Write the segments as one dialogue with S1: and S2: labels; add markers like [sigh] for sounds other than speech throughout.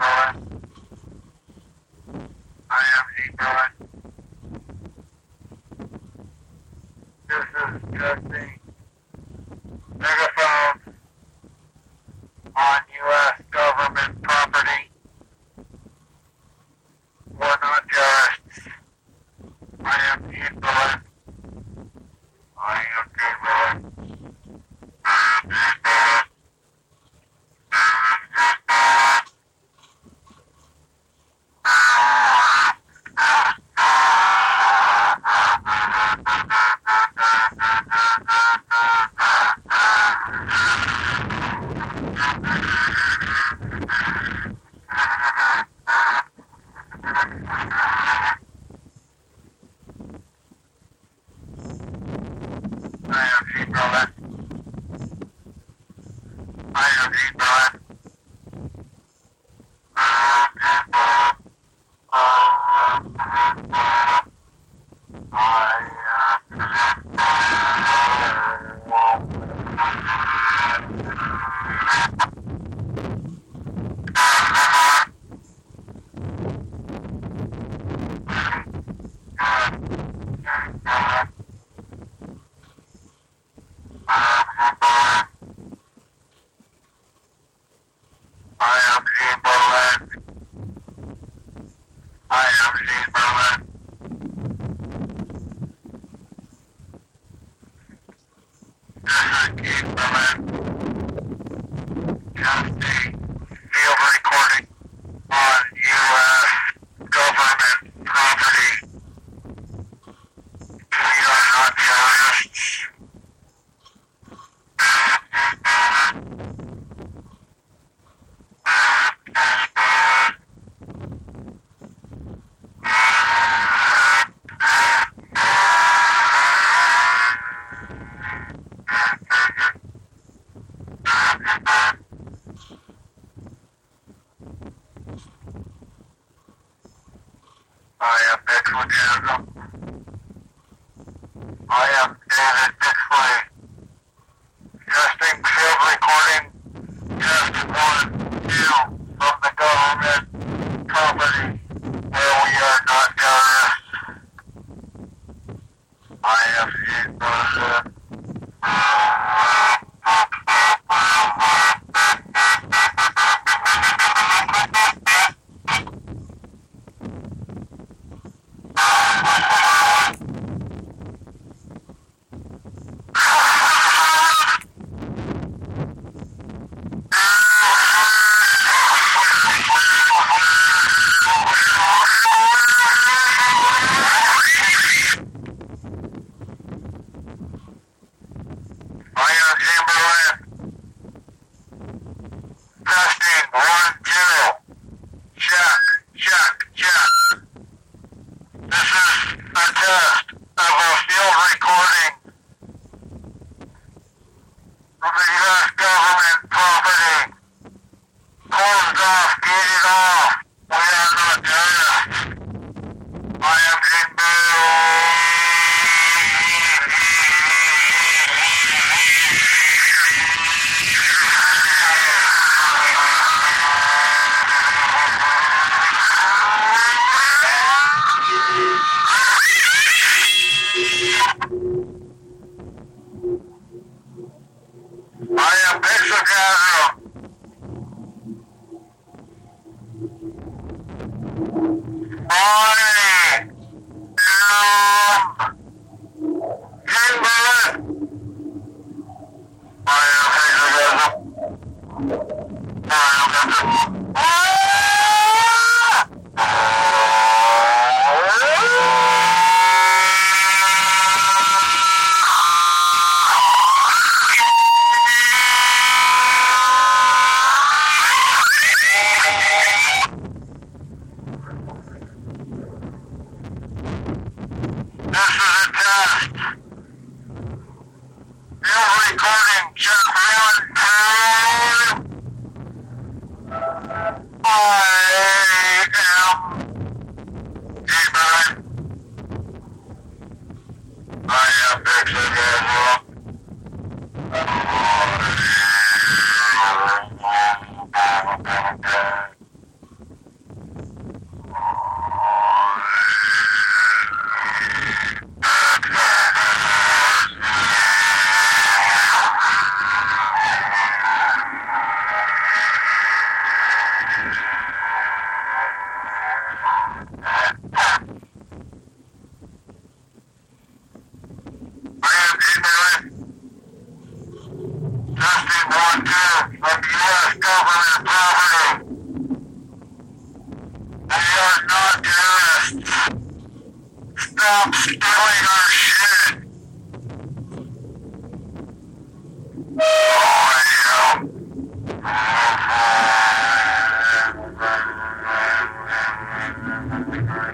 S1: Bye.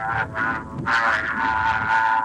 S1: Thank [laughs] you.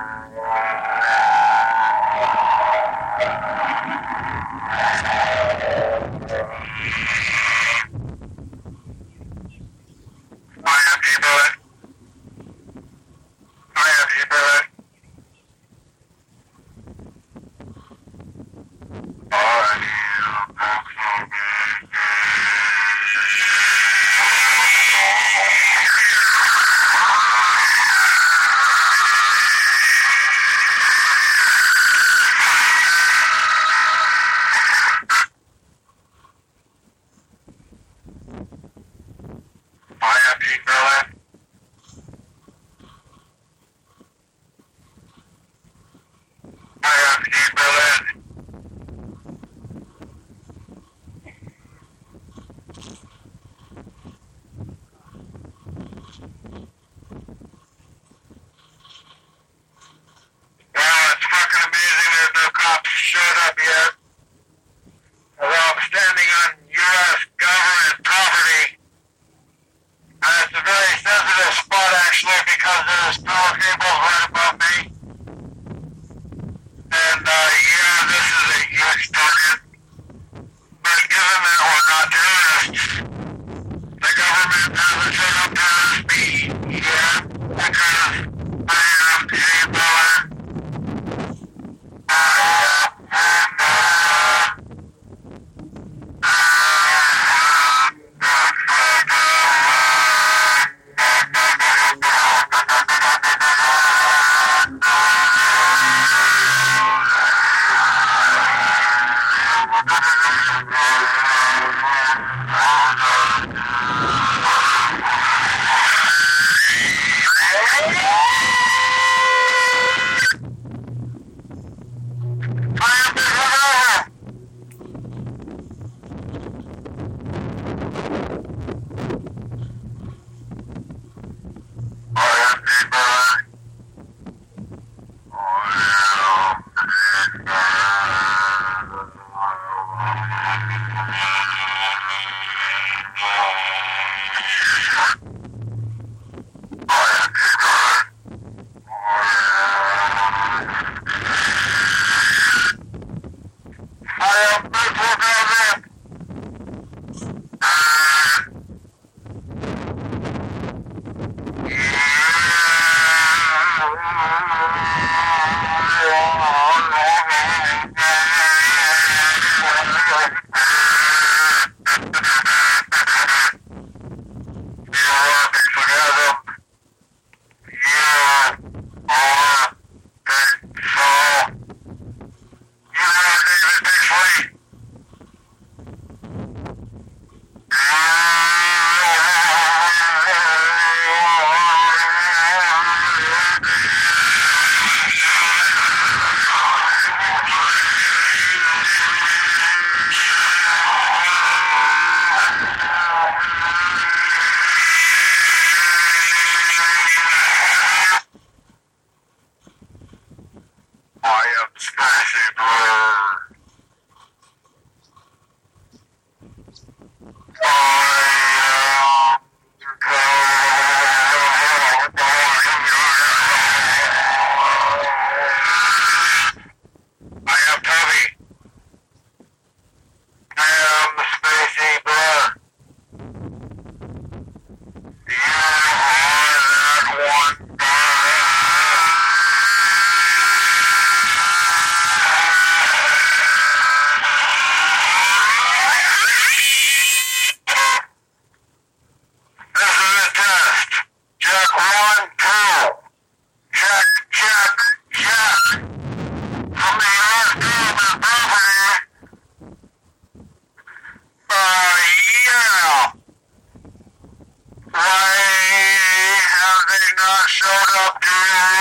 S1: Showed up to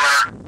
S1: are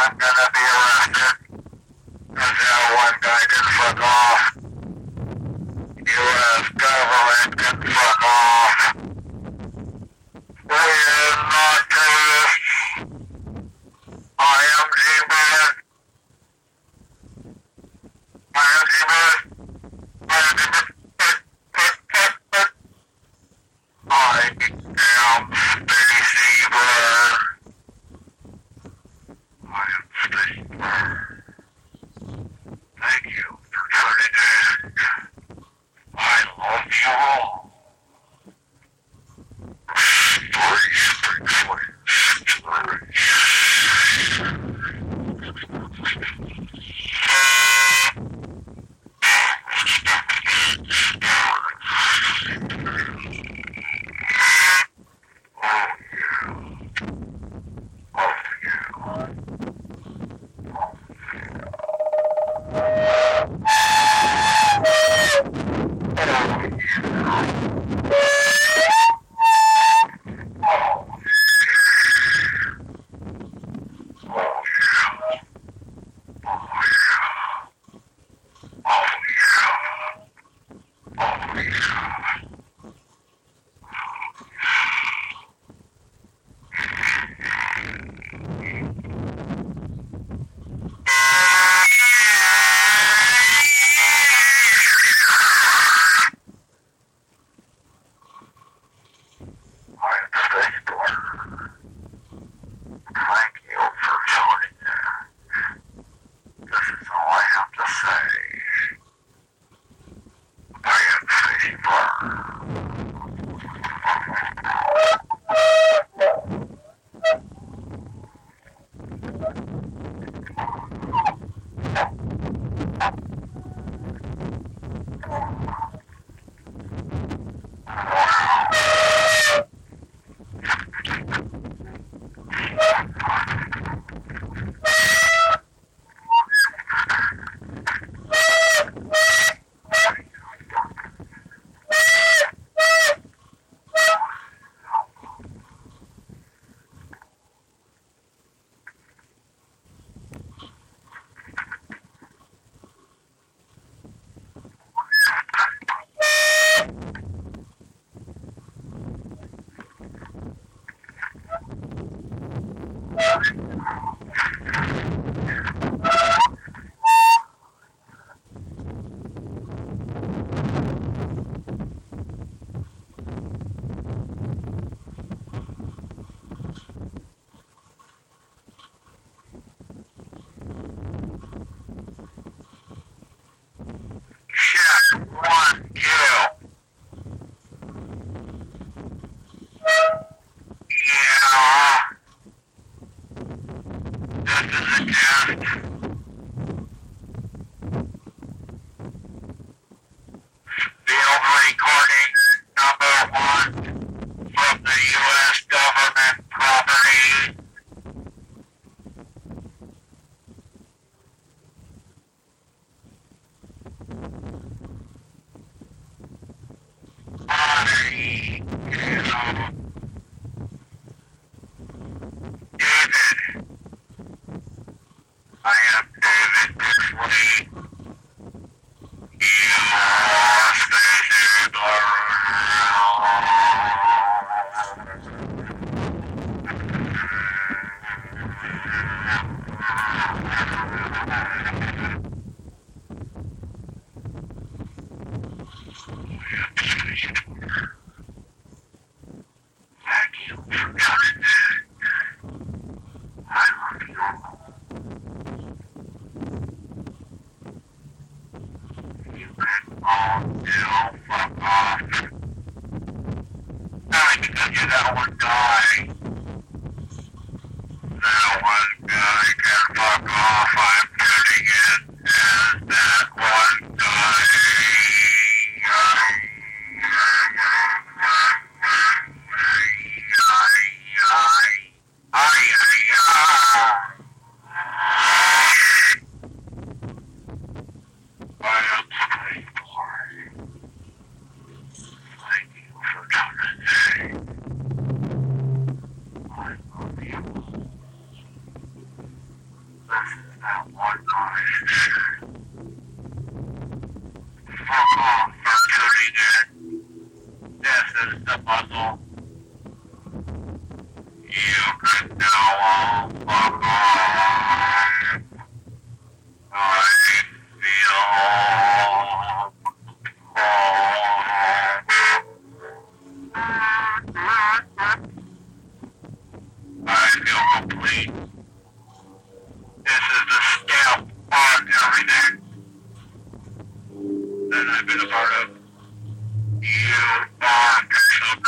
S1: I'm gonna be is our guy. That one guy can fuck off. I'm turning in. And that that I've been a part of. You are coming up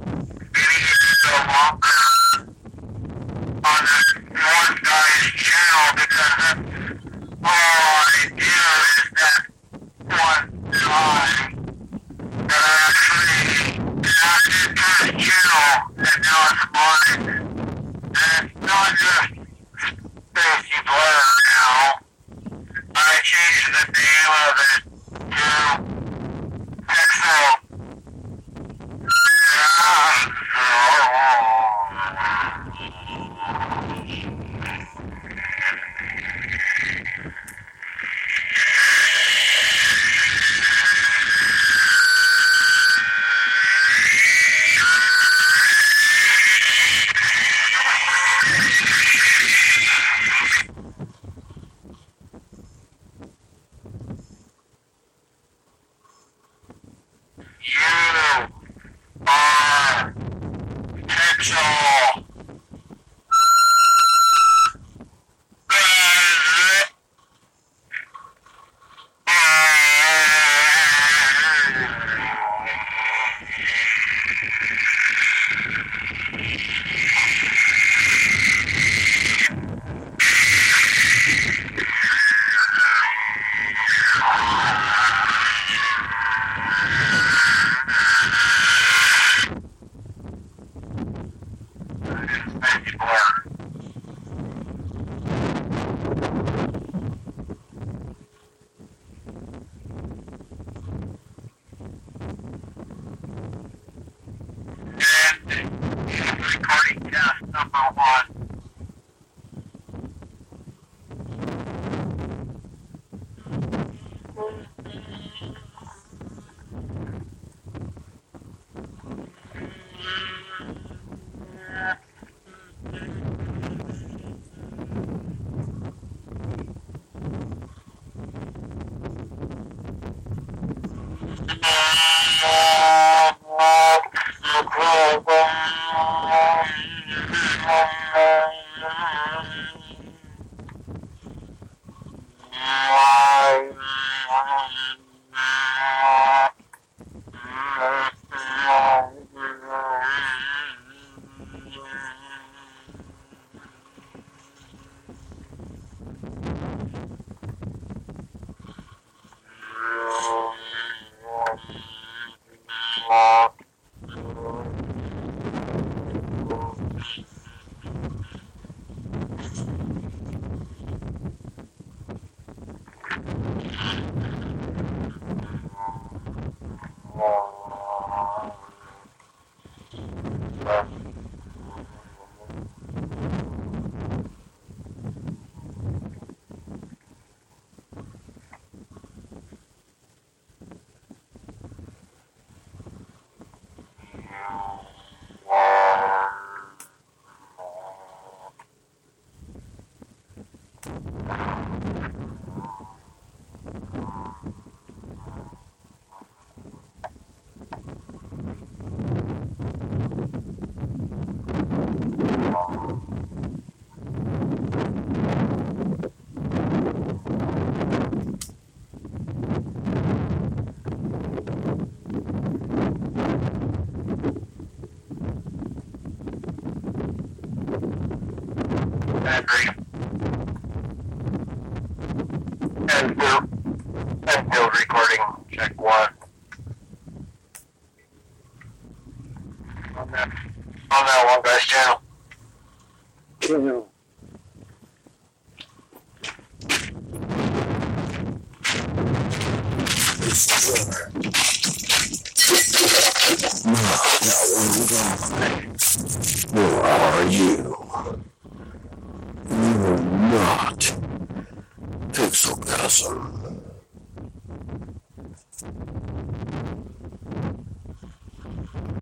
S1: Any of the Are not Pixelgasm.